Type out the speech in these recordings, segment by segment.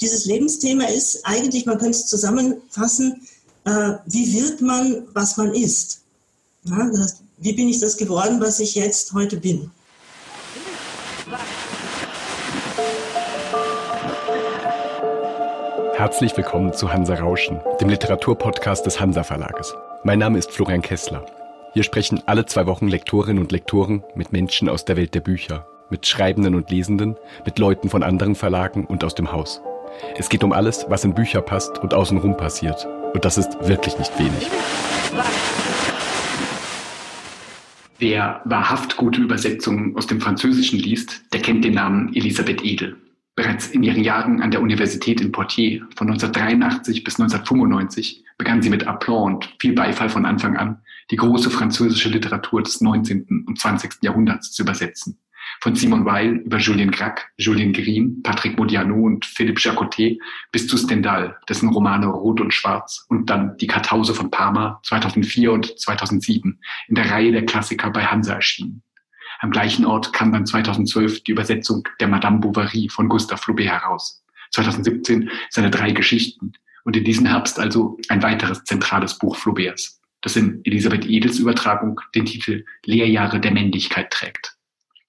dieses Lebensthema ist eigentlich, man könnte es zusammenfassen, äh, wie wird man, was man ist. Ja, das, wie bin ich das geworden, was ich jetzt heute bin? Herzlich willkommen zu Hansa Rauschen, dem Literaturpodcast des Hansa Verlages. Mein Name ist Florian Kessler. Hier sprechen alle zwei Wochen Lektorinnen und Lektoren mit Menschen aus der Welt der Bücher, mit Schreibenden und Lesenden, mit Leuten von anderen Verlagen und aus dem Haus. Es geht um alles, was in Bücher passt und außenrum passiert. Und das ist wirklich nicht wenig. Wer wahrhaft gute Übersetzungen aus dem Französischen liest, der kennt den Namen Elisabeth Edel. Bereits in ihren Jahren an der Universität in Poitiers von 1983 bis 1995 begann sie mit Aplomb und viel Beifall von Anfang an, die große französische Literatur des 19. und 20. Jahrhunderts zu übersetzen von Simon Weil über Julien Gracq, Julien Green, Patrick Modiano und Philippe Jacotet bis zu Stendhal, dessen Romane Rot und Schwarz und dann Die Kartause von Parma 2004 und 2007 in der Reihe der Klassiker bei Hansa erschienen. Am gleichen Ort kam dann 2012 die Übersetzung der Madame Bovary von Gustave Flaubert heraus. 2017 seine drei Geschichten und in diesem Herbst also ein weiteres zentrales Buch Flauberts, das in Elisabeth Edels Übertragung den Titel Lehrjahre der Männlichkeit trägt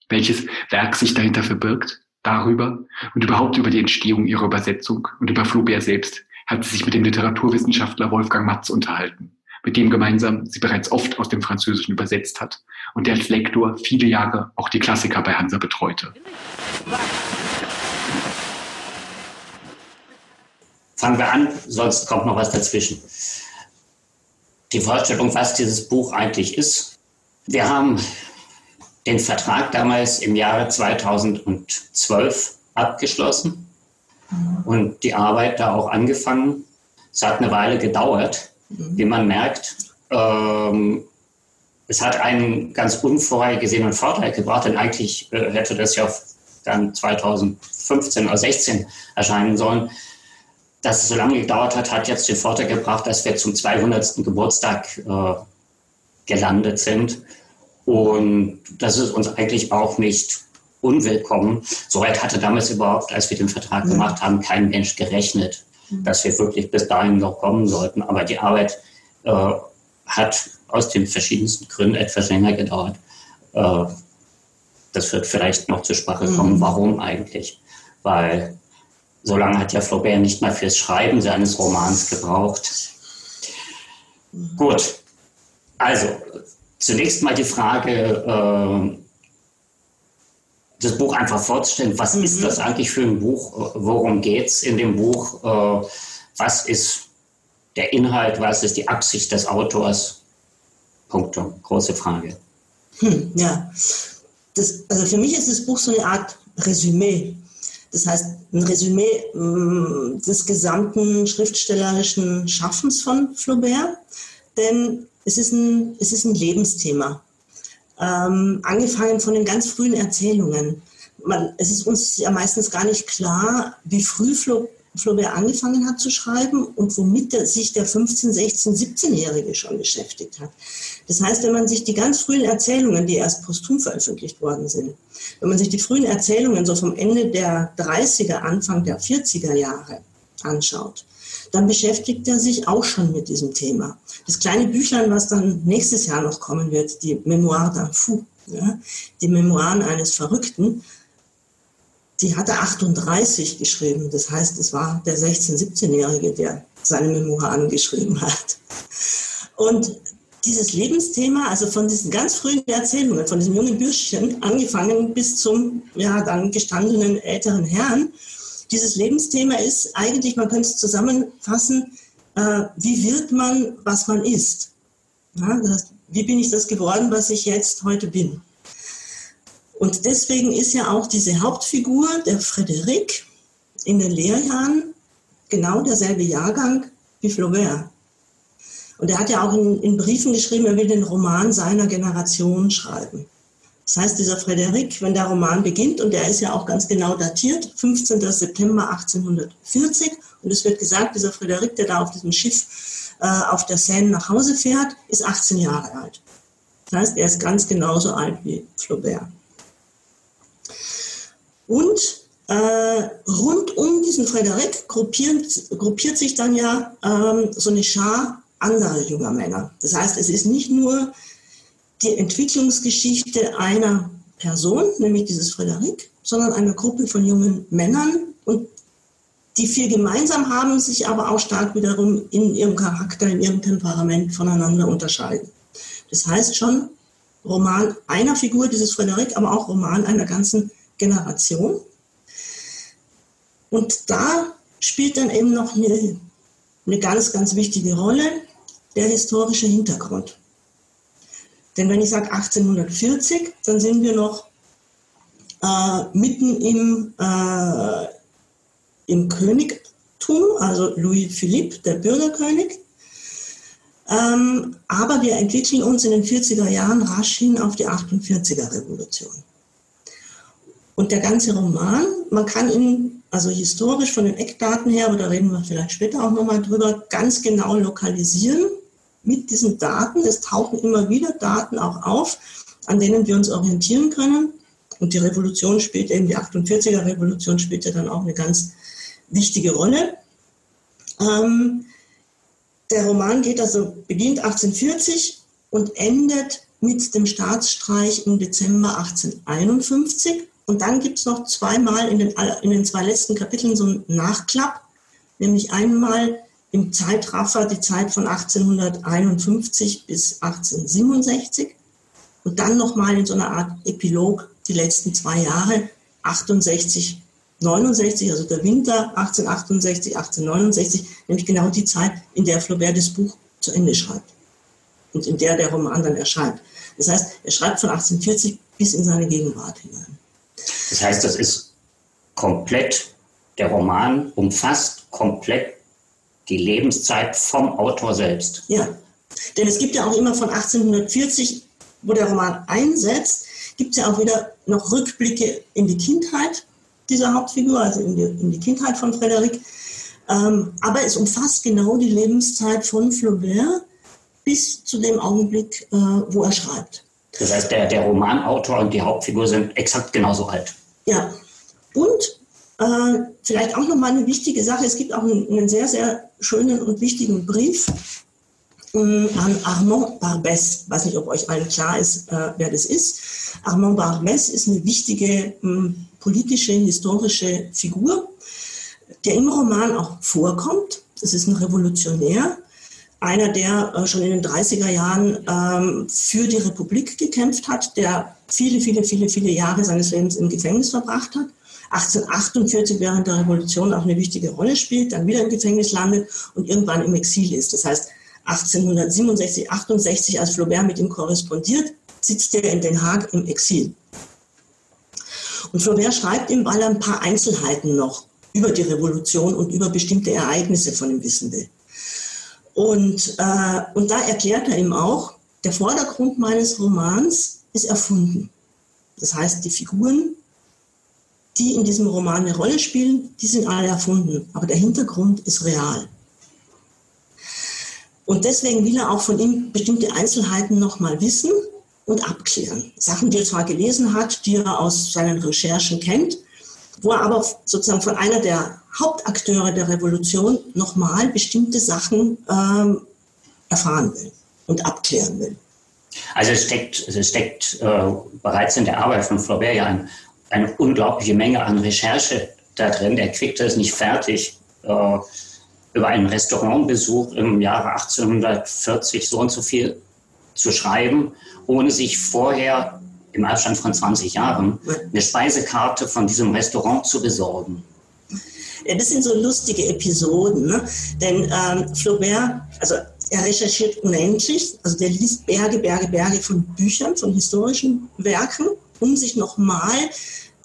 welches Werk sich dahinter verbirgt. Darüber und überhaupt über die Entstehung ihrer Übersetzung und über Flaubert selbst hat sie sich mit dem Literaturwissenschaftler Wolfgang Matz unterhalten, mit dem gemeinsam sie bereits oft aus dem Französischen übersetzt hat und der als Lektor viele Jahre auch die Klassiker bei Hansa betreute. Fangen wir an, sonst kommt noch was dazwischen. Die Vorstellung, was dieses Buch eigentlich ist. Wir haben den Vertrag damals im Jahre 2012 abgeschlossen und die Arbeit da auch angefangen. Es hat eine Weile gedauert, wie man merkt. Ähm, es hat einen ganz unvorhergesehenen Vorteil gebracht, denn eigentlich äh, hätte das ja dann 2015 oder 16 erscheinen sollen. Dass es so lange gedauert hat, hat jetzt den Vorteil gebracht, dass wir zum 200. Geburtstag äh, gelandet sind und das ist uns eigentlich auch nicht unwillkommen. Soweit hatte damals überhaupt, als wir den Vertrag ja. gemacht haben, kein Mensch gerechnet, mhm. dass wir wirklich bis dahin noch kommen sollten. Aber die Arbeit äh, hat aus den verschiedensten Gründen etwas länger gedauert. Äh, das wird vielleicht noch zur Sprache kommen, mhm. warum eigentlich. Weil so lange hat ja Flaubert nicht mal fürs Schreiben seines Romans gebraucht. Mhm. Gut, also zunächst mal die Frage, äh, das Buch einfach vorzustellen. Was mhm. ist das eigentlich für ein Buch? Worum geht es in dem Buch? Äh, was ist der Inhalt? Was ist die Absicht des Autors? Punkte. Große Frage. Hm, ja, das, also für mich ist das Buch so eine Art Resümee. Das heißt, ein Resümee mm, des gesamten schriftstellerischen Schaffens von Flaubert. Denn es ist ein, es ist ein Lebensthema. Ähm, angefangen von den ganz frühen Erzählungen. Man, es ist uns ja meistens gar nicht klar, wie früh Flo, Flaubert angefangen hat zu schreiben und womit der, sich der 15-, 16-, 17-Jährige schon beschäftigt hat. Das heißt, wenn man sich die ganz frühen Erzählungen, die erst posthum veröffentlicht worden sind, wenn man sich die frühen Erzählungen so vom Ende der 30er, Anfang der 40er Jahre anschaut, dann beschäftigt er sich auch schon mit diesem Thema. Das kleine Büchlein, was dann nächstes Jahr noch kommen wird, die Memoire d'un Fou, ja, die Memoiren eines Verrückten, die hat er 38 geschrieben. Das heißt, es war der 16-, 17-Jährige, der seine Memoiren geschrieben hat. Und dieses Lebensthema, also von diesen ganz frühen Erzählungen, von diesem jungen Bürschchen angefangen bis zum ja, dann gestandenen älteren Herrn, dieses Lebensthema ist eigentlich, man könnte es zusammenfassen, äh, wie wird man, was man ist. Ja, das, wie bin ich das geworden, was ich jetzt heute bin? Und deswegen ist ja auch diese Hauptfigur, der Frederik, in den Lehrjahren genau derselbe Jahrgang wie Flaubert. Und er hat ja auch in, in Briefen geschrieben, er will den Roman seiner Generation schreiben. Das heißt, dieser Frederik, wenn der Roman beginnt, und der ist ja auch ganz genau datiert, 15. September 1840, und es wird gesagt, dieser Frederik, der da auf diesem Schiff äh, auf der Seine nach Hause fährt, ist 18 Jahre alt. Das heißt, er ist ganz genauso alt wie Flaubert. Und Äh, rund um diesen Frederik gruppiert, gruppiert sich dann ja ähm, so eine Schar anderer junger Männer. Das heißt, es ist nicht nur die Entwicklungsgeschichte einer Person, nämlich dieses Frederik, sondern einer Gruppe von jungen Männern und die viel gemeinsam haben, sich aber auch stark wiederum in ihrem Charakter, in ihrem Temperament voneinander unterscheiden. Das heißt schon Roman einer Figur, dieses Frederik, aber auch Roman einer ganzen Generation. Und da spielt dann eben noch eine, eine ganz, ganz wichtige Rolle der historische Hintergrund. Denn wenn ich sage 1840, dann sind wir noch äh, mitten im, äh, im Königtum, also Louis Philippe, der Bürgerkönig. Ähm, aber wir entwickeln uns in den 40er Jahren rasch hin auf die 48er Revolution. Und der ganze Roman, man kann ihn also historisch von den Eckdaten her, aber da reden wir vielleicht später auch nochmal drüber, ganz genau lokalisieren mit diesen Daten. Es tauchen immer wieder Daten auch auf, an denen wir uns orientieren können. Und die Revolution spielt eben, die 48er Revolution spielt ja dann auch eine ganz wichtige Rolle. Ähm, der Roman geht also, beginnt 1840 und endet mit dem Staatsstreich im Dezember 1851. Und dann gibt es noch zweimal in den, in den zwei letzten Kapiteln so einen Nachklapp, nämlich einmal im Zeitraffer die Zeit von 1851 bis 1867 und dann nochmal in so einer Art Epilog die letzten zwei Jahre, 68, 69, also der Winter 1868, 1869, nämlich genau die Zeit, in der Flaubert das Buch zu Ende schreibt und in der der Roman dann erscheint. Das heißt, er schreibt von 1840 bis in seine Gegenwart hinein. Das heißt, das ist komplett, der Roman umfasst komplett die Lebenszeit vom Autor selbst. Ja, denn es gibt ja auch immer von 1840, wo der Roman einsetzt, gibt es ja auch wieder noch Rückblicke in die Kindheit dieser Hauptfigur, also in die, in die Kindheit von Frederik. Ähm, aber es umfasst genau die Lebenszeit von Flaubert bis zu dem Augenblick, äh, wo er schreibt. Das heißt, der, der Romanautor und die Hauptfigur sind exakt genauso alt. Ja. Und äh, vielleicht auch nochmal eine wichtige Sache. Es gibt auch einen, einen sehr, sehr schönen und wichtigen Brief äh, an Armand Barbès. Ich weiß nicht, ob euch allen klar ist, äh, wer das ist. Armand Barbès ist eine wichtige äh, politische, historische Figur, der im Roman auch vorkommt. Das ist ein Revolutionär, einer, der äh, schon in den 30er Jahren ähm, für die Republik gekämpft hat, der viele, viele, viele, viele Jahre seines Lebens im Gefängnis verbracht hat 1848 während der Revolution auch eine wichtige Rolle spielt, dann wieder im Gefängnis landet und irgendwann im Exil ist. Das heißt, 1867, 68, als Flaubert mit ihm korrespondiert, sitzt er in Den Haag im Exil. Und Flaubert schreibt ihm, weil er ein paar Einzelheiten noch über die Revolution und über bestimmte Ereignisse von ihm wissen will. Und, äh, und da erklärt er ihm auch, der Vordergrund meines Romans ist erfunden. Das heißt, die Figuren die in diesem Roman eine Rolle spielen, die sind alle erfunden, aber der Hintergrund ist real. Und deswegen will er auch von ihm bestimmte Einzelheiten nochmal wissen und abklären. Sachen, die er zwar gelesen hat, die er aus seinen Recherchen kennt, wo er aber sozusagen von einer der Hauptakteure der Revolution nochmal bestimmte Sachen ähm, erfahren will und abklären will. Also es steckt, es steckt äh, bereits in der Arbeit von Flaubert ja ein eine unglaubliche Menge an Recherche da drin. Er kriegte es nicht fertig, äh, über einen Restaurantbesuch im Jahre 1840 so und so viel zu schreiben, ohne sich vorher im Abstand von 20 Jahren eine Speisekarte von diesem Restaurant zu besorgen. Das sind so lustige Episoden, ne? denn ähm, Flaubert, also er recherchiert unendlich, also der liest Berge, Berge, Berge von Büchern, von historischen Werken um sich nochmal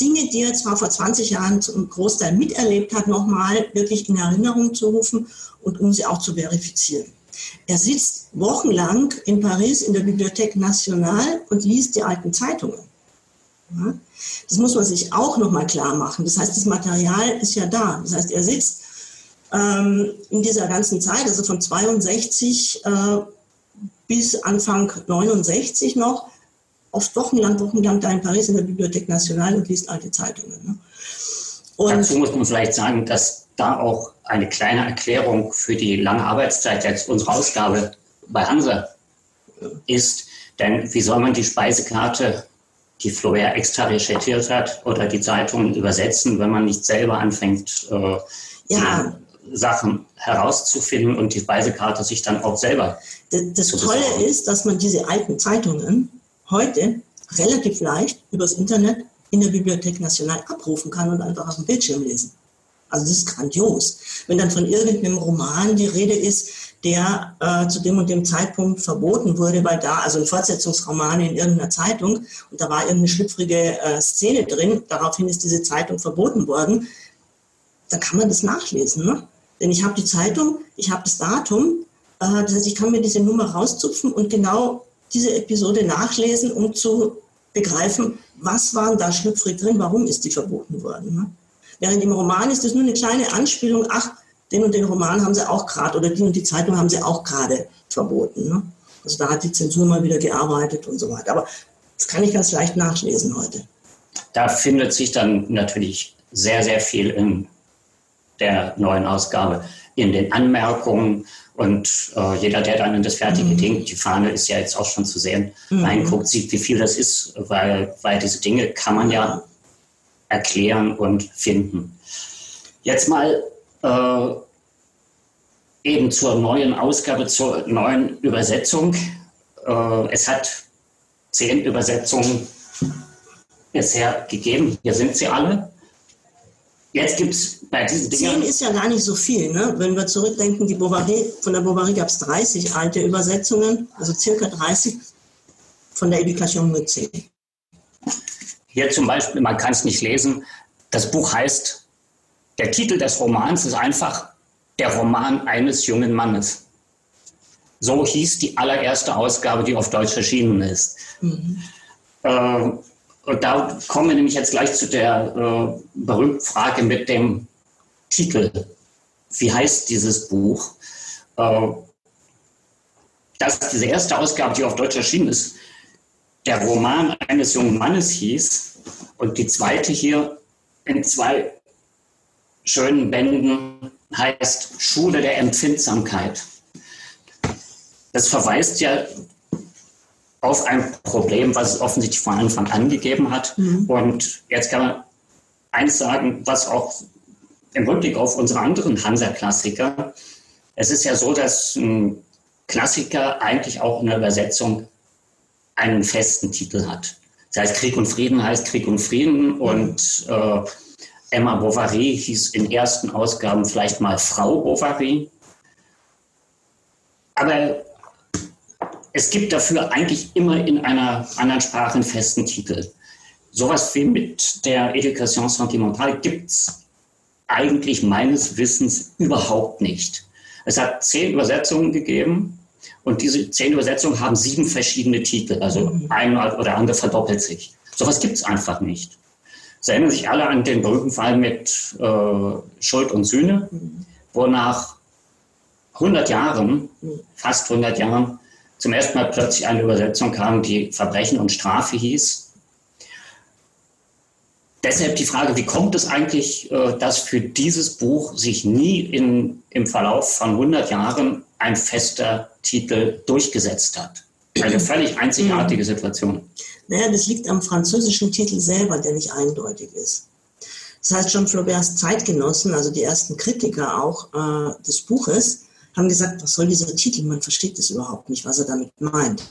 Dinge, die er zwar vor 20 Jahren zum Großteil miterlebt hat, nochmal wirklich in Erinnerung zu rufen und um sie auch zu verifizieren. Er sitzt wochenlang in Paris in der Bibliothèque Nationale und liest die alten Zeitungen. Das muss man sich auch nochmal klar machen. Das heißt, das Material ist ja da. Das heißt, er sitzt ähm, in dieser ganzen Zeit, also von 62 äh, bis Anfang 69 noch, oft wochenlang, wochenlang da in Paris in der Bibliothèque Nationale und liest alte Zeitungen. Ne? Dazu muss man vielleicht sagen, dass da auch eine kleine Erklärung für die lange Arbeitszeit jetzt unsere Ausgabe bei Hansa ist. Denn wie soll man die Speisekarte, die Flaubert extra recherchiert hat, oder die Zeitungen übersetzen, wenn man nicht selber anfängt, äh, ja. Sachen herauszufinden und die Speisekarte sich dann auch selber. Das, das Tolle ist, dass man diese alten Zeitungen heute relativ leicht übers Internet in der Bibliothek National abrufen kann und einfach auf dem Bildschirm lesen. Also das ist grandios. Wenn dann von irgendeinem Roman die Rede ist, der äh, zu dem und dem Zeitpunkt verboten wurde, weil da, also ein Fortsetzungsroman in irgendeiner Zeitung, und da war irgendeine schlüpfrige äh, Szene drin, daraufhin ist diese Zeitung verboten worden, dann kann man das nachlesen. Ne? Denn ich habe die Zeitung, ich habe das Datum, äh, das heißt, ich kann mir diese Nummer rauszupfen und genau diese Episode nachlesen, um zu begreifen, was waren da schlüpfrig drin, warum ist die verboten worden. Ne? Während im Roman ist das nur eine kleine Anspielung, ach, den und den Roman haben sie auch gerade oder die und die Zeitung haben sie auch gerade verboten. Ne? Also da hat die Zensur mal wieder gearbeitet und so weiter. Aber das kann ich ganz leicht nachlesen heute. Da findet sich dann natürlich sehr, sehr viel in der neuen Ausgabe, in den Anmerkungen und äh, jeder, der dann in das fertige mhm. Ding, die Fahne ist ja jetzt auch schon zu sehen, mhm. reinguckt, sieht, wie viel das ist, weil, weil diese Dinge kann man ja erklären und finden. Jetzt mal äh, eben zur neuen Ausgabe, zur neuen Übersetzung. Äh, es hat zehn Übersetzungen bisher gegeben. Hier sind sie alle. Jetzt gibt es bei diesen Dingen. Zehn ist ja gar nicht so viel. Ne? Wenn wir zurückdenken, die Bovary, von der Bovary gab es 30 alte Übersetzungen, also circa 30. Von der Education 10. Hier zum Beispiel, man kann es nicht lesen, das Buch heißt, der Titel des Romans ist einfach Der Roman eines jungen Mannes. So hieß die allererste Ausgabe, die auf Deutsch erschienen ist. Mhm. Äh, und da kommen wir nämlich jetzt gleich zu der äh, berühmten Frage mit dem Titel. Wie heißt dieses Buch? Äh, dass diese erste Ausgabe, die auf Deutsch erschienen ist, der Roman eines jungen Mannes hieß und die zweite hier in zwei schönen Bänden heißt Schule der Empfindsamkeit. Das verweist ja auf ein Problem, was es offensichtlich von Anfang an gegeben hat. Mhm. Und jetzt kann man eins sagen, was auch im Rückblick auf unsere anderen Hansa-Klassiker, es ist ja so, dass ein Klassiker eigentlich auch in der Übersetzung einen festen Titel hat. Das heißt, Krieg und Frieden heißt Krieg und Frieden und äh, Emma Bovary hieß in ersten Ausgaben vielleicht mal Frau Bovary. Aber es gibt dafür eigentlich immer in einer anderen Sprache einen festen Titel. Sowas wie mit der Education Sentimentale gibt es eigentlich meines Wissens überhaupt nicht. Es hat zehn Übersetzungen gegeben und diese zehn Übersetzungen haben sieben verschiedene Titel. Also mhm. ein oder andere verdoppelt sich. Sowas gibt es einfach nicht. Sie erinnern sich alle an den berühmten Fall mit äh, Schuld und Sühne, mhm. wo nach 100 Jahren, mhm. fast 100 Jahren, zum ersten Mal plötzlich eine Übersetzung kam, die Verbrechen und Strafe hieß. Deshalb die Frage, wie kommt es eigentlich, äh, dass für dieses Buch sich nie in, im Verlauf von 100 Jahren ein fester Titel durchgesetzt hat? Eine völlig einzigartige Situation. Naja, das liegt am französischen Titel selber, der nicht eindeutig ist. Das heißt, Jean Flauberts Zeitgenossen, also die ersten Kritiker auch äh, des Buches, haben gesagt, was soll dieser Titel? Man versteht das überhaupt nicht, was er damit meint.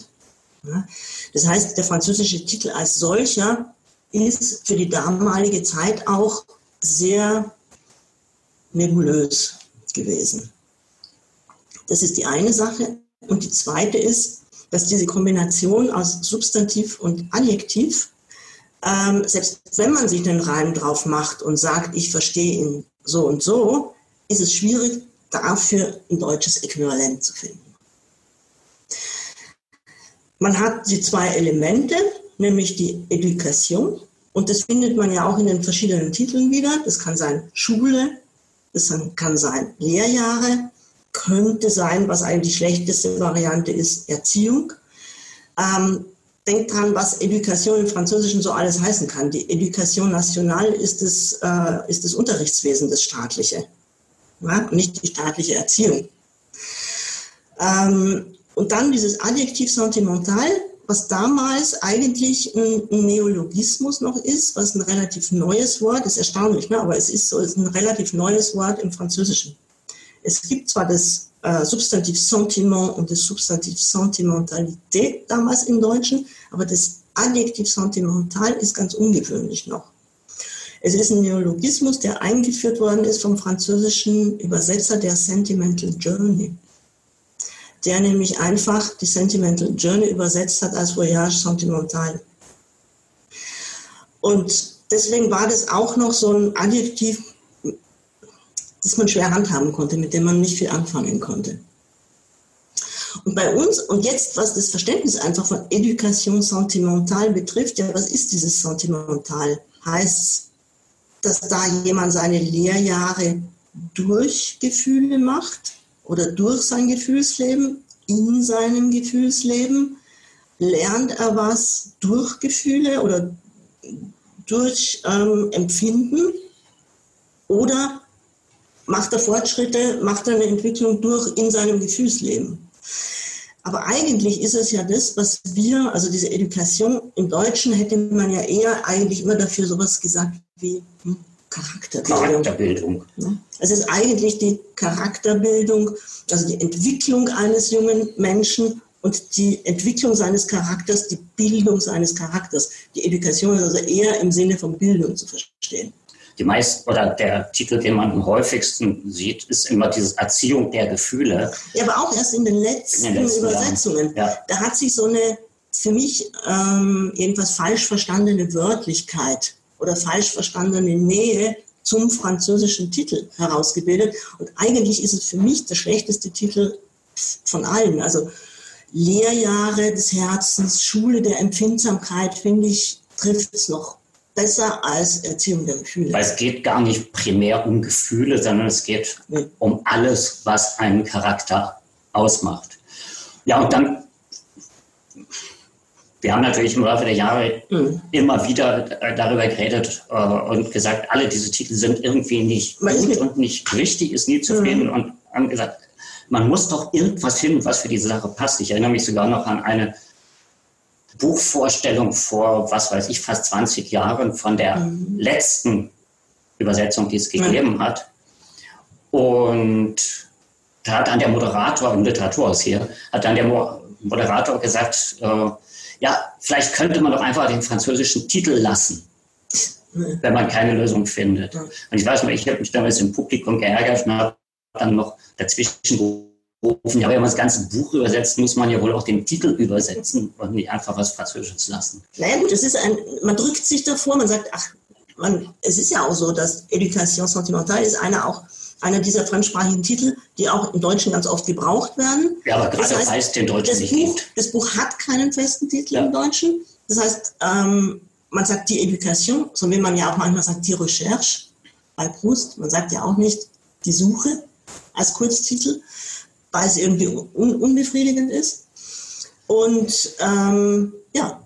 Das heißt, der französische Titel als solcher ist für die damalige Zeit auch sehr nebulös gewesen. Das ist die eine Sache. Und die zweite ist, dass diese Kombination aus Substantiv und Adjektiv, ähm, selbst wenn man sich den Reim drauf macht und sagt, ich verstehe ihn so und so, ist es schwierig, dafür ein deutsches Äquivalent zu finden. Man hat die zwei Elemente, nämlich die Education, und das findet man ja auch in den verschiedenen Titeln wieder. Das kann sein Schule, das kann sein Lehrjahre, könnte sein, was eigentlich die schlechteste Variante ist, Erziehung. Ähm, denkt dran, was Education im Französischen so alles heißen kann. Die Education nationale ist äh, ist das Unterrichtswesen, das staatliche, ja? und nicht die staatliche Erziehung. Ähm, und dann dieses Adjektiv sentimental, was damals eigentlich ein, ein, Neologismus noch ist, was ein relativ neues Wort ist, erstaunlich, ne? aber es ist so, ist ein relativ neues Wort im Französischen. Es gibt zwar das äh, Substantiv Sentiment und das Substantiv Sentimentalität damals im Deutschen, aber das Adjektiv sentimental ist ganz ungewöhnlich noch. Es ist ein Neologismus, der eingeführt worden ist vom französischen Übersetzer der Sentimental Journey, der nämlich einfach die Sentimental Journey übersetzt hat als Voyage Sentimental. Und deswegen war das auch noch so ein Adjektiv, das man schwer handhaben konnte, mit dem man nicht viel anfangen konnte. Und bei uns, und jetzt, was das Verständnis einfach von Education sentimental betrifft, ja, was ist dieses sentimental? Heißt dass da jemand seine Lehrjahre durch Gefühle macht oder durch sein Gefühlsleben, in seinem Gefühlsleben? Lernt er was durch Gefühle oder durch ähm, Empfinden? Oder macht er Fortschritte, macht er eine Entwicklung durch in seinem Gefühlsleben. Aber eigentlich ist es ja das, was wir, also diese Education im Deutschen hätte man ja eher eigentlich immer dafür sowas gesagt wie hm, Charakterbildung. Charakterbildung. Es ist eigentlich die Charakterbildung, also die Entwicklung eines jungen Menschen und die Entwicklung seines Charakters, die Bildung seines Charakters. Die Education ist also eher im Sinne von Bildung zu verstehen die meist oder der Titel, den man am häufigsten sieht, ist immer diese Erziehung der Gefühle. Ja, aber auch erst in den letzten, in den letzten Übersetzungen. Ja. Da hat sich so eine für mich ähm, jedenfalls falsch verstandene Wörtlichkeit oder falsch verstandene Nähe zum französischen Titel herausgebildet. Und eigentlich ist es für mich der schlechteste Titel von allen. Also Lehrjahre des Herzens, Schule der Empfindsamkeit, finde ich, trifft es noch besser als Erziehung der Gefühle. Weil es geht gar nicht primär um Gefühle, sondern es geht nee. um alles, was einen Charakter ausmacht. Ja, und dann, wir haben natürlich im Laufe der Jahre mhm. immer wieder darüber geredet äh, und gesagt, alle diese Titel sind irgendwie nicht gut und nicht richtig, ist nie zufrieden mhm. und haben gesagt, man muss doch irgendwas finden, was für diese Sache passt. Ich erinnere mich sogar noch an eine Buchvorstellung vor, was weiß ich, fast 20 Jahren von der mhm. letzten Übersetzung, die es gegeben mhm. hat. Und da hat dann der Moderator im Literaturhaus hier, hat dann der Moderator gesagt, äh, ja, vielleicht könnte man doch einfach den französischen Titel lassen, wenn man keine Lösung findet. Und ich weiß noch, ich habe mich damals im Publikum geärgert und habe dann noch dazwischen rufen. Ja, wenn man das ganze Buch übersetzt, muss man ja wohl auch den Titel übersetzen und nicht einfach was Französisches lassen. Naja gut, es ist ein, man drückt sich davor, man sagt, ach, man, es ist ja auch so, dass Education Sentimentale ist einer auch einer dieser fremdsprachigen Titel, die auch im Deutschen ganz oft gebraucht werden. Ja, aber gerade das heißt, heißt den Deutschen das nicht Buch, gibt. Das Buch hat keinen festen Titel ja. im Deutschen. Das heißt, ähm, man sagt die Education, so wie man ja auch manchmal sagt die Recherche bei Proust. Man sagt ja auch nicht die Suche als Kurztitel weil es irgendwie un unbefriedigend ist. Und ähm, ja,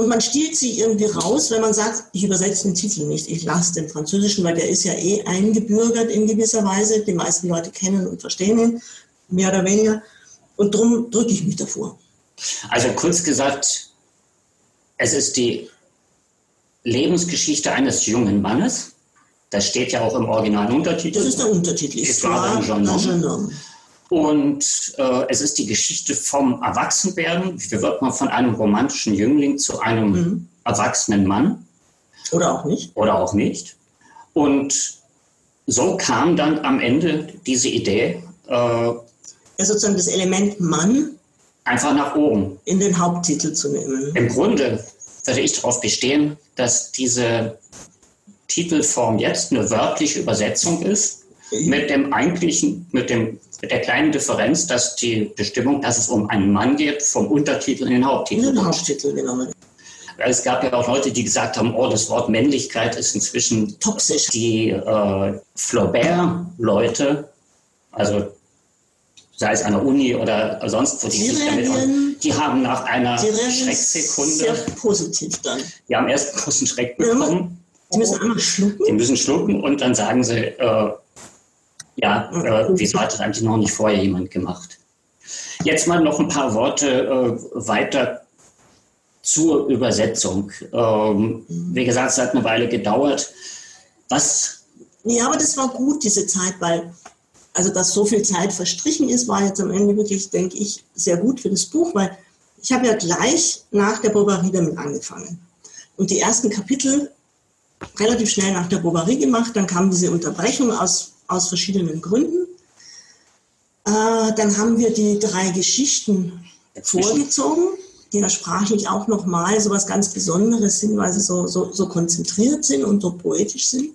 und man stiehlt sie irgendwie raus, wenn man sagt, ich übersetze den Titel nicht, ich lasse den Französischen, weil der ist ja eh eingebürgert in gewisser Weise. Die meisten Leute kennen und verstehen ihn, mehr oder weniger. Und darum drücke ich mich davor. Also kurz gesagt, es ist die Lebensgeschichte eines jungen Mannes. Das steht ja auch im originalen Untertitel. Das ist der Untertitel. Histoire d'un jeune homme. Und äh, es ist die Geschichte vom Erwachsenwerden. Wie wird man von einem romantischen Jüngling zu einem mhm. erwachsenen Mann? Oder auch nicht. Oder auch nicht. Und so kam dann am Ende diese Idee. Äh, ja, sozusagen das Element Mann. Einfach nach oben. In den Haupttitel zu nehmen. Im Grunde würde ich darauf bestehen, dass diese Titelform jetzt eine wörtliche Übersetzung ist mit dem eigentlichen, mit, dem, mit der kleinen Differenz, dass die Bestimmung, dass es um einen Mann geht, vom Untertitel in den Haupttitel. In den Haupttitel, genau. Es gab ja auch Leute, die gesagt haben, oh, das Wort Männlichkeit ist inzwischen toxisch. Die äh, Flaubert-Leute, also sei es an der Uni oder sonst wo, die, sich damit die haben nach einer Schrecksekunde, sehr positiv dann. die haben erst einen großen Schreck Ja, bekommen. Die müssen einmal schlucken. Die müssen schlucken und dann sagen sie, äh, ja, äh, wieso hat das eigentlich noch nicht vorher jemand gemacht? Jetzt mal noch ein paar Worte äh, weiter zur Übersetzung. Ähm, wie gesagt, es hat eine Weile gedauert. Was, Ja, aber das war gut, diese Zeit, weil, also dass so viel Zeit verstrichen ist, war jetzt am Ende wirklich, denke ich, sehr gut für das Buch, weil ich habe ja gleich nach der Bovary damit angefangen. Und die ersten Kapitel relativ schnell nach der Bovary gemacht, dann kam diese Unterbrechung aus, aus verschiedenen Gründen. Äh, dann haben wir die drei Geschichten vorgezogen, die ja sprachlich auch nochmal so was ganz Besonderes sind, weil sie so, so, so konzentriert sind und so poetisch sind.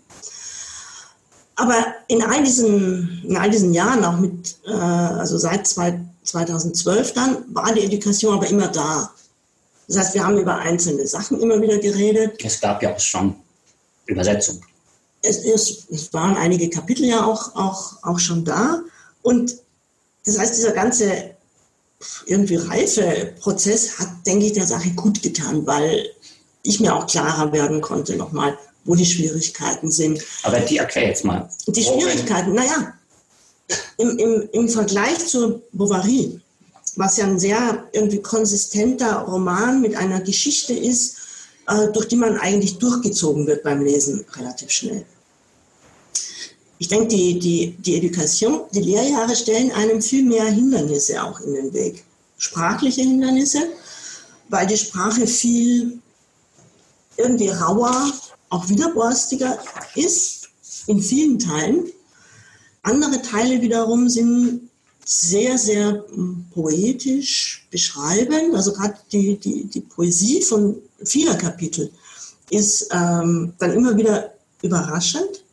Aber in all diesen, in all diesen Jahren, auch mit, äh, also seit zwei, 2012 dann, war die Education aber immer da. Das heißt, wir haben über einzelne Sachen immer wieder geredet. es gab ja auch schon Übersetzung. Es, ist, es waren einige Kapitel ja auch, auch, auch schon da. Und das heißt, dieser ganze irgendwie reife Prozess hat, denke ich, der Sache gut getan, weil ich mir auch klarer werden konnte nochmal, wo die Schwierigkeiten sind. Aber die erklär jetzt mal. Die Schwierigkeiten, naja, im, im, im Vergleich zur Bovary, was ja ein sehr irgendwie konsistenter Roman mit einer Geschichte ist, äh, durch die man eigentlich durchgezogen wird beim Lesen relativ schnell. Ich denke, die, die, die Education, die Lehrjahre stellen einem viel mehr Hindernisse auch in den Weg. Sprachliche Hindernisse, weil die Sprache viel irgendwie rauer, auch widerborstiger ist, in vielen Teilen. Andere Teile wiederum sind sehr, sehr mm, poetisch beschreibend. Also gerade die, die, die Poesie von vieler Kapitel ist ähm, dann immer wieder überraschend.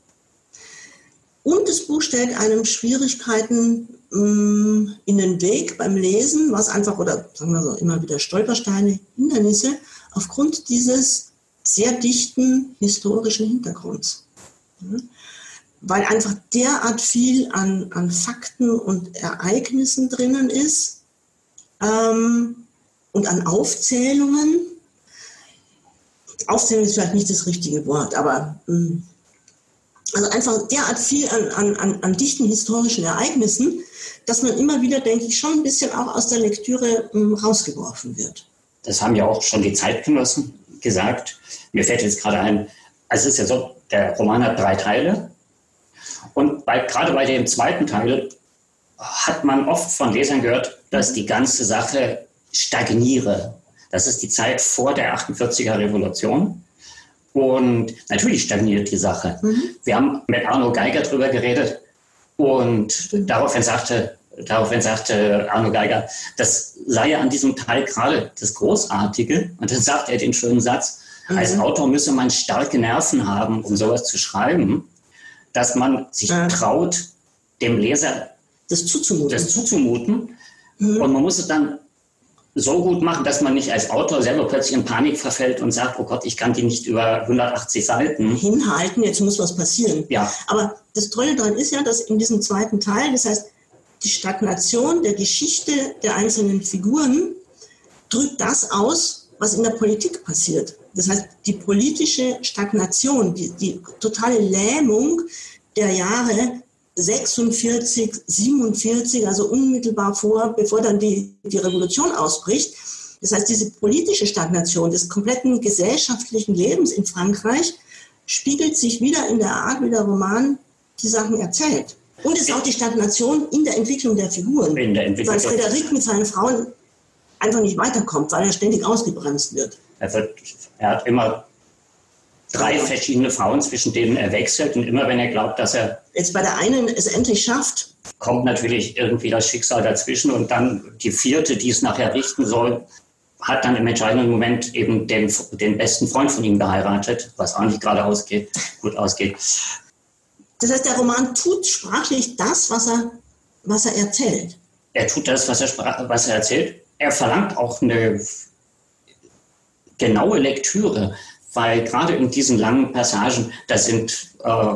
Und das Buch stellt einem Schwierigkeiten mh, in den Weg beim Lesen, was einfach, oder sagen wir so, immer wieder Stolpersteine, Hindernisse, aufgrund dieses sehr dichten historischen Hintergrunds. Ja? Weil einfach derart viel an, an Fakten und Ereignissen drinnen ist ähm, und an Aufzählungen. Aufzählung ist vielleicht nicht das richtige Wort, aber mh, also einfach derart viel an, an, an, an dichten historischen Ereignissen, dass man immer wieder, denke ich, schon ein bisschen auch aus der Lektüre mh, rausgeworfen wird. Das haben ja auch schon die Zeitgenossen gesagt. Mir fällt jetzt gerade ein, also es ist ja so, der Roman hat drei Teile. Und bei, gerade bei dem zweiten Teil hat man oft von Lesern gehört, dass die ganze Sache stagniere. Das ist die Zeit vor der 48er Revolution. Und natürlich stagniert die Sache. Wir haben mit Arno Geiger drüber geredet und daraufhin sagte, daraufhin sagte Arno Geiger, das sei ja an diesem Teil gerade das Großartige. Und dann sagt er den schönen Satz, als Autor müsse man starke Nerven haben, um sowas zu schreiben, dass man sich Ja. traut, dem Leser Das zuzumuten. das zuzumuten. Und man muss es dann so gut machen, dass man nicht als Autor selber plötzlich in Panik verfällt und sagt, oh Gott, ich kann die nicht über 180 Seiten. hinhalten, jetzt muss was passieren. Ja. Aber das Tolle daran ist ja, dass in diesem zweiten Teil, das heißt, die Stagnation der Geschichte der einzelnen Figuren drückt das aus, was in der Politik passiert. Das heißt, die politische Stagnation, die, die totale Lähmung der Jahre 46, 47, also unmittelbar vor, bevor dann die, die Revolution ausbricht. Das heißt, diese politische Stagnation des kompletten gesellschaftlichen Lebens in Frankreich spiegelt sich wieder in der Art, wie der Roman die Sachen erzählt. Und es ist auch die Stagnation in der Entwicklung der Figuren. Entwicklung weil der- Frederik mit seinen Frauen einfach nicht weiterkommt, weil er ständig ausgebremst wird. Wird, er hat immer drei verschiedene Frauen, zwischen denen er wechselt. Und immer wenn er glaubt, dass er Jetzt bei der einen es endlich schafft, kommt natürlich irgendwie das Schicksal dazwischen. Und dann die vierte, die es nachher richten soll, hat dann im entscheidenden Moment eben den, den besten Freund von ihm geheiratet, was auch nicht gerade ausgeht, gut ausgeht. das heißt, der Roman tut sprachlich das, was er, was er erzählt. er tut das, was er, was er erzählt. Er verlangt auch eine genaue Lektüre, weil gerade in diesen langen Passagen, das sind, äh,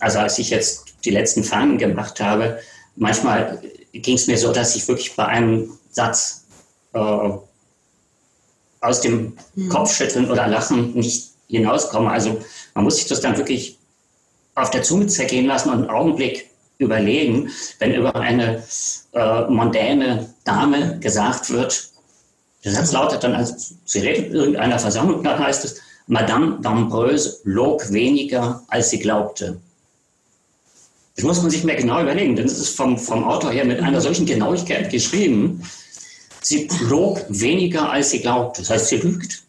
also als ich jetzt die letzten Fahnen gemacht habe, manchmal ging es mir so, dass ich wirklich bei einem Satz äh, aus dem mhm. Kopfschütteln oder Lachen nicht hinauskomme. Also man muss sich das dann wirklich auf der Zunge zergehen lassen und einen Augenblick überlegen, wenn über eine äh, mondäne Dame gesagt wird, der Satz lautet dann, also sie redet in irgendeiner Versammlung, dann heißt es, Madame d'Ambreuse log weniger, als sie glaubte. Das muss man sich mehr genau überlegen, denn es ist vom, vom Autor her mit einer solchen Genauigkeit geschrieben. Sie log weniger, als sie glaubt. Das heißt, sie lügt.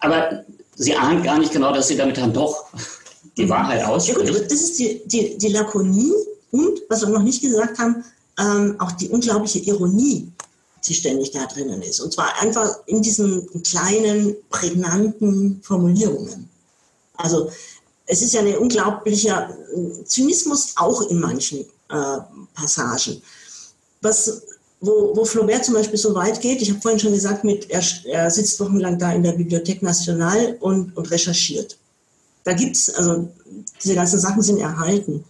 Aber sie ahnt gar nicht genau, dass sie damit dann doch die Wahrheit ausspricht. Ja gut, das ist die, die, die Lakonie und, was wir noch nicht gesagt haben, ähm, auch die unglaubliche Ironie, die ständig da drinnen ist. Und zwar einfach in diesen kleinen, prägnanten Formulierungen. Also es ist ja ein unglaublicher Zynismus auch in manchen äh, Passagen. Was, wo, wo Flaubert zum Beispiel so weit geht, ich habe vorhin schon gesagt, mit, er, er sitzt wochenlang da in der Bibliothèque Nationale und, und recherchiert. Da gibt es, also diese ganzen Sachen sind erhalten.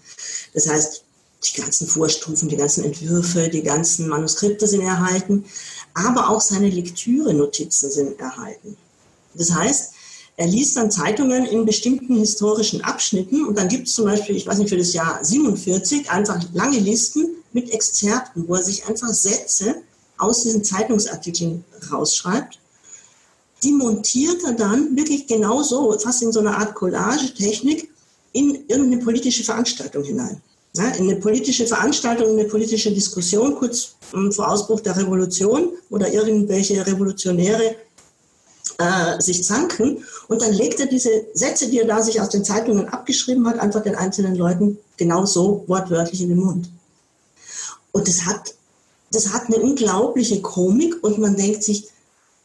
Das heißt, die ganzen Vorstufen, die ganzen Entwürfe, die ganzen Manuskripte sind erhalten, aber auch seine Lektüre-Notizen sind erhalten. Das heißt, er liest dann Zeitungen in bestimmten historischen Abschnitten und dann gibt es zum Beispiel, ich weiß nicht, für das Jahr 47 einfach lange Listen mit Exzerpten, wo er sich einfach Sätze aus diesen Zeitungsartikeln rausschreibt. Die montiert er dann wirklich genauso, fast in so einer Art Collage-Technik, in irgendeine politische Veranstaltung hinein. Eine politische Veranstaltung, in eine politische Diskussion kurz vor Ausbruch der Revolution oder irgendwelche Revolutionäre äh, sich zanken. Und dann legt er diese Sätze, die er da sich aus den Zeitungen abgeschrieben hat, einfach den einzelnen Leuten genau so wortwörtlich in den Mund. Und das hat, das hat eine unglaubliche Komik und man denkt sich,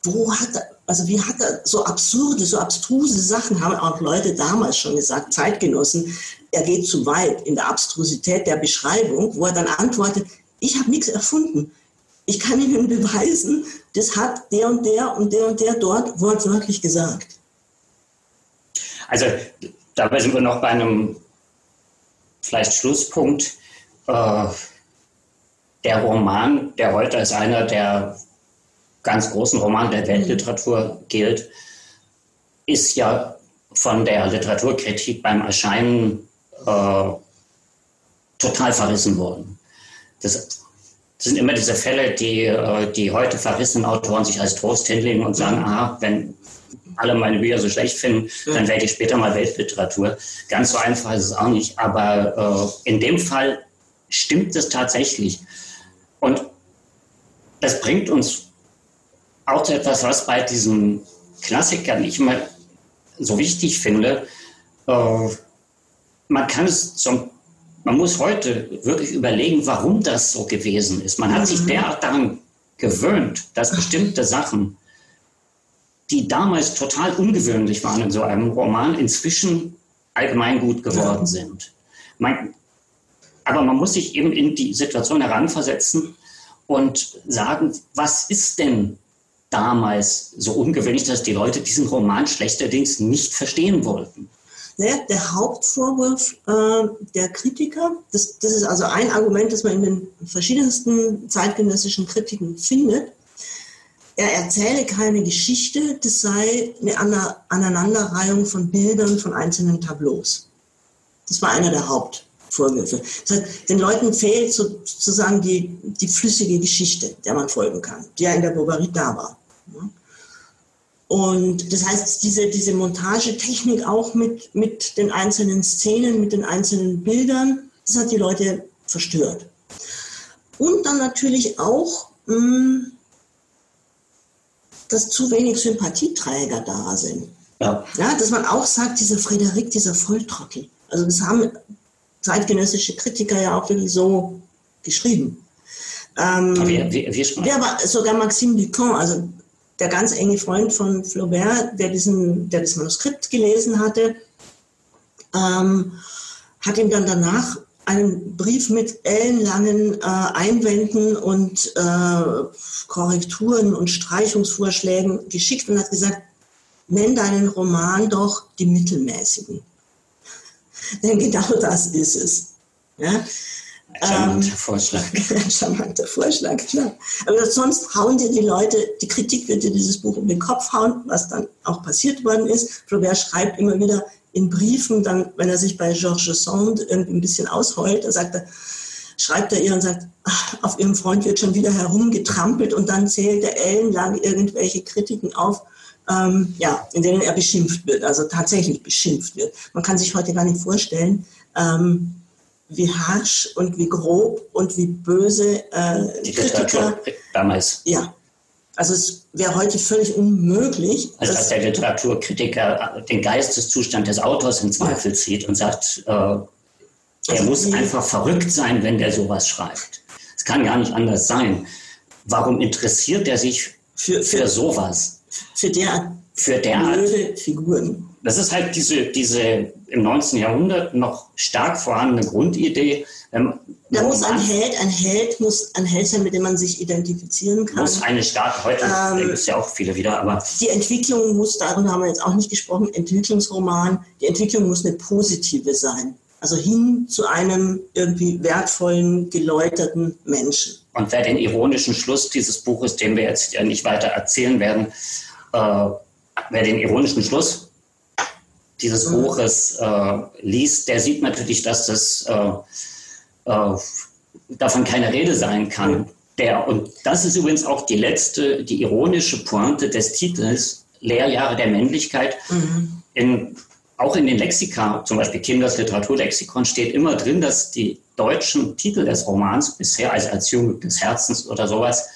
wo hat er, also wie hat er so absurde, so abstruse Sachen, haben auch Leute damals schon gesagt, Zeitgenossen, er geht zu weit in der Abstrusität der Beschreibung, wo er dann antwortet, ich habe nichts erfunden. Ich kann Ihnen beweisen, das hat der und der und der und der dort wortwörtlich gesagt. Also dabei sind wir noch bei einem vielleicht Schlusspunkt. Äh, der Roman, der heute als einer der ganz großen Romane der Weltliteratur gilt, ist ja von der Literaturkritik beim Erscheinen äh, total verrissen worden. Das das sind immer diese Fälle, die, äh, die heute verrissenen Autoren sich als Trost hinlegen und sagen, aha, wenn alle meine Bücher so schlecht finden, dann werde ich später mal Weltliteratur. Ganz so einfach ist es auch nicht. Aber äh, in dem Fall stimmt es tatsächlich. Und das bringt uns auch etwas, was bei diesen Klassikern ich immer so wichtig finde. Äh, man kann es zum man muss heute wirklich überlegen, warum das so gewesen ist. Man hat mhm. sich derart daran gewöhnt, dass bestimmte Sachen, die damals total ungewöhnlich waren in so einem Roman, inzwischen allgemeingut geworden ja. sind. Man, aber man muss sich eben in die Situation heranversetzen und sagen, was ist denn damals so ungewöhnlich, dass die Leute diesen Roman schlechterdings nicht verstehen wollten? Naja, der Hauptvorwurf äh, der Kritiker, das, das ist also ein Argument, das man in den verschiedensten zeitgenössischen Kritiken findet, er erzähle keine Geschichte, das sei eine Aneinanderreihung von Bildern von einzelnen Tableaus. Das war einer der Hauptvorwürfe. Das heißt, den Leuten fehlt sozusagen die, die flüssige Geschichte, der man folgen kann, die ja in der Bovary da war. Und das heißt, diese, diese Montagetechnik auch mit, mit den einzelnen Szenen, mit den einzelnen Bildern, das hat die Leute verstört. Und dann natürlich auch, mh, hm, dass zu wenig Sympathieträger da sind. Ja. ja. Dass man auch sagt, dieser Frederik, dieser Volltrottel. Also das haben zeitgenössische Kritiker ja auch wirklich so geschrieben. Ähm, wie, wie, wie ja, aber sogar Maxime Ducamp, also der ganz enge Freund von Flaubert, der, diesen, der das Manuskript gelesen hatte, ähm, hat ihm dann danach einen Brief mit ellenlangen äh, Einwänden und äh, Korrekturen und Streichungsvorschlägen geschickt und hat gesagt, nenn deinen Roman doch die Mittelmäßigen. Denn genau das ist es. Ja? Charmanter ähm, Vorschlag. charmanter Vorschlag, klar. Aber sonst hauen dir die Leute, die Kritik wird dir dieses Buch um den Kopf hauen, was dann auch passiert worden ist. Flaubert schreibt immer wieder in Briefen, dann, wenn er sich bei Georges Sand irgendwie ein bisschen ausheult, da sagt er, schreibt er ihr und sagt, ach, auf ihrem Freund wird schon wieder herumgetrampelt und dann zählt er ellenlang irgendwelche Kritiken auf, ähm, ja, in denen er beschimpft wird, also tatsächlich beschimpft wird. Man kann sich heute gar nicht vorstellen, ähm, wie harsch und wie grob und wie böse äh, Die Kritiker damals. Ja. Also es wäre heute völlig unmöglich. Also dass der Literaturkritiker den Geisteszustand des Autors in Zweifel zieht und sagt, äh, er also muss einfach verrückt sein, wenn der sowas schreibt. Es kann gar nicht anders sein. Warum interessiert er sich für, für, für sowas? Für derart für derart Figuren. Das ist halt diese, diese im 19. Jahrhundert noch stark vorhandene Grundidee. Ähm, da muss ein Held, ein Held muss ein Held sein, mit dem man sich identifizieren kann. Muss eine starke, heute ähm, gibt es ja auch viele wieder, aber. Die Entwicklung muss, darüber haben wir jetzt auch nicht gesprochen, Entwicklungsroman, die Entwicklung muss eine positive sein. Also hin zu einem irgendwie wertvollen, geläuterten Menschen. Und wer den ironischen Schluss dieses Buches, den wir jetzt ja nicht weiter erzählen werden, wer den ironischen Schluss dieses mhm. Buches äh, liest, der sieht natürlich, dass das äh, äh, davon keine Rede sein kann. Der, und das ist übrigens auch die letzte, die ironische Pointe des Titels, Lehrjahre der Männlichkeit. Mhm. In, auch in den Lexika, zum Beispiel Kinders Literaturlexikon, steht immer drin, dass die deutschen Titel des Romans bisher als Erziehung des Herzens oder sowas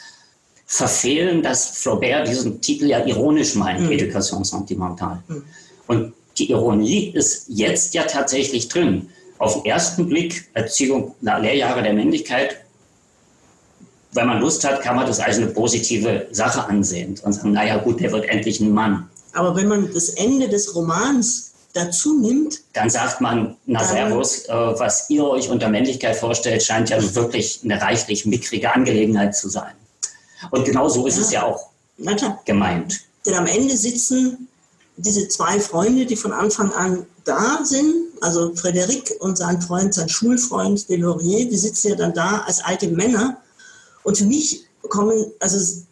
verfehlen, dass Flaubert diesen Titel ja ironisch meint, mhm. Education sentimentale. Mhm. Und die Ironie ist jetzt ja tatsächlich drin. Auf den ersten Blick Erziehung, na, Lehrjahre der Männlichkeit, wenn man Lust hat, kann man das als eine positive Sache ansehen und sagen, naja gut, der wird endlich ein Mann. Aber wenn man das Ende des Romans dazu nimmt, dann sagt man, na servus, äh, was ihr euch unter Männlichkeit vorstellt, scheint ja wirklich eine reichlich mickrige Angelegenheit zu sein. Und genau so ist ja. es ja auch gemeint. Denn am Ende sitzen diese zwei Freunde, die von Anfang an da sind, also Frédéric und sein Freund, sein Schulfreund Delorier, die sitzen ja dann da als alte Männer. Und für mich kommen, also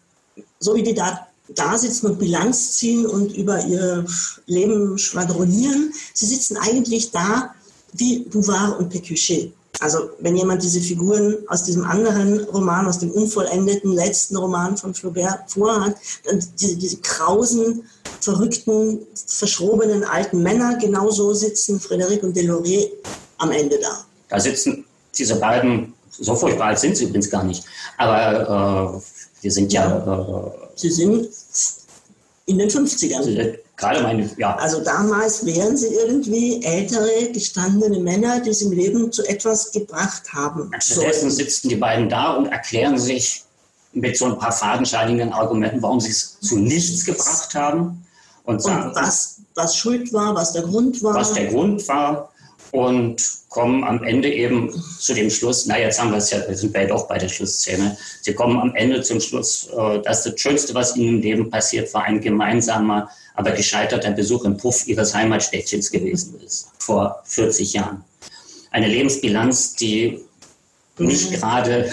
so wie die da, da sitzen und Bilanz ziehen und über ihr Leben schwadronieren, sie sitzen eigentlich da wie Bouvard und Pécuchet. Also wenn jemand diese Figuren aus diesem anderen Roman, aus dem unvollendeten letzten Roman von Flaubert vorhat, dann diese, diese krausen, verrückten, verschrobenen alten Männer, genauso sitzen Frédéric und Delorier am Ende da. Da sitzen diese beiden, so furchtbar alt sind sie übrigens gar nicht, aber äh, wir sind ja... Äh, sie sind in den 50ern. Gerade meine, ja. Also damals wären sie irgendwie ältere, gestandene Männer, die sie im Leben zu etwas gebracht haben. Stattdessen sitzen die beiden da und erklären sich mit so ein paar fadenscheinigen Argumenten, warum sie es zu nichts gebracht haben. Und, sagen, und was, was schuld war, was der Grund war. Was der Grund war und kommen am Ende eben zu dem Schluss, na jetzt haben wir es ja, wir sind ja doch bei der Schlussszene, sie kommen am Ende zum Schluss, äh, dass das Schönste, was ihnen im Leben passiert, war ein gemeinsamer, aber gescheiterter Besuch im Puff ihres Heimatstädtchens gewesen ist, vor 40 Jahren. Eine Lebensbilanz, die nicht mhm. gerade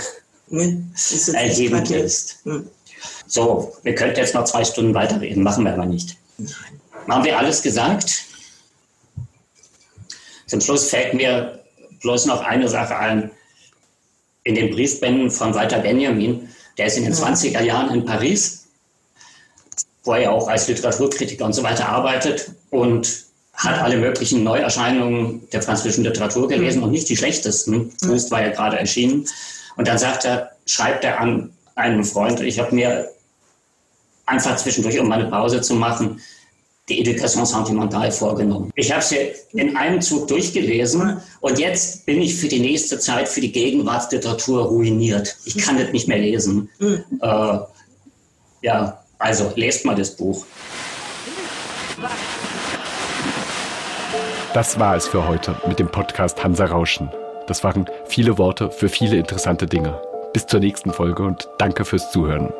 mhm. erhebend ist. Mhm. So, wir könnten jetzt noch zwei Stunden weiterreden, machen wir aber nicht. Haben wir alles gesagt? Zum Schluss fällt mir bloß noch eine Sache ein. In den Briefbänden von Walter Benjamin, der ist in den 20er Jahren in Paris, wo er ja auch als Literaturkritiker und so weiter arbeitet und hat alle möglichen Neuerscheinungen der französischen Literatur gelesen und nicht die schlechtesten. Proust war ja gerade erschienen. Und dann sagt er, schreibt er an einen Freund, ich habe mir einfach zwischendurch, um mal eine Pause zu machen, die Education Sentimentale vorgenommen. Ich habe sie in einem Zug durchgelesen und jetzt bin ich für die nächste Zeit, für die Gegenwartsliteratur ruiniert. Ich kann das nicht mehr lesen. Mhm. Äh, ja, also lest mal das Buch. Das war es für heute mit dem Podcast Hansa Rauschen. Das waren viele Worte für viele interessante Dinge. Bis zur nächsten Folge und danke fürs Zuhören.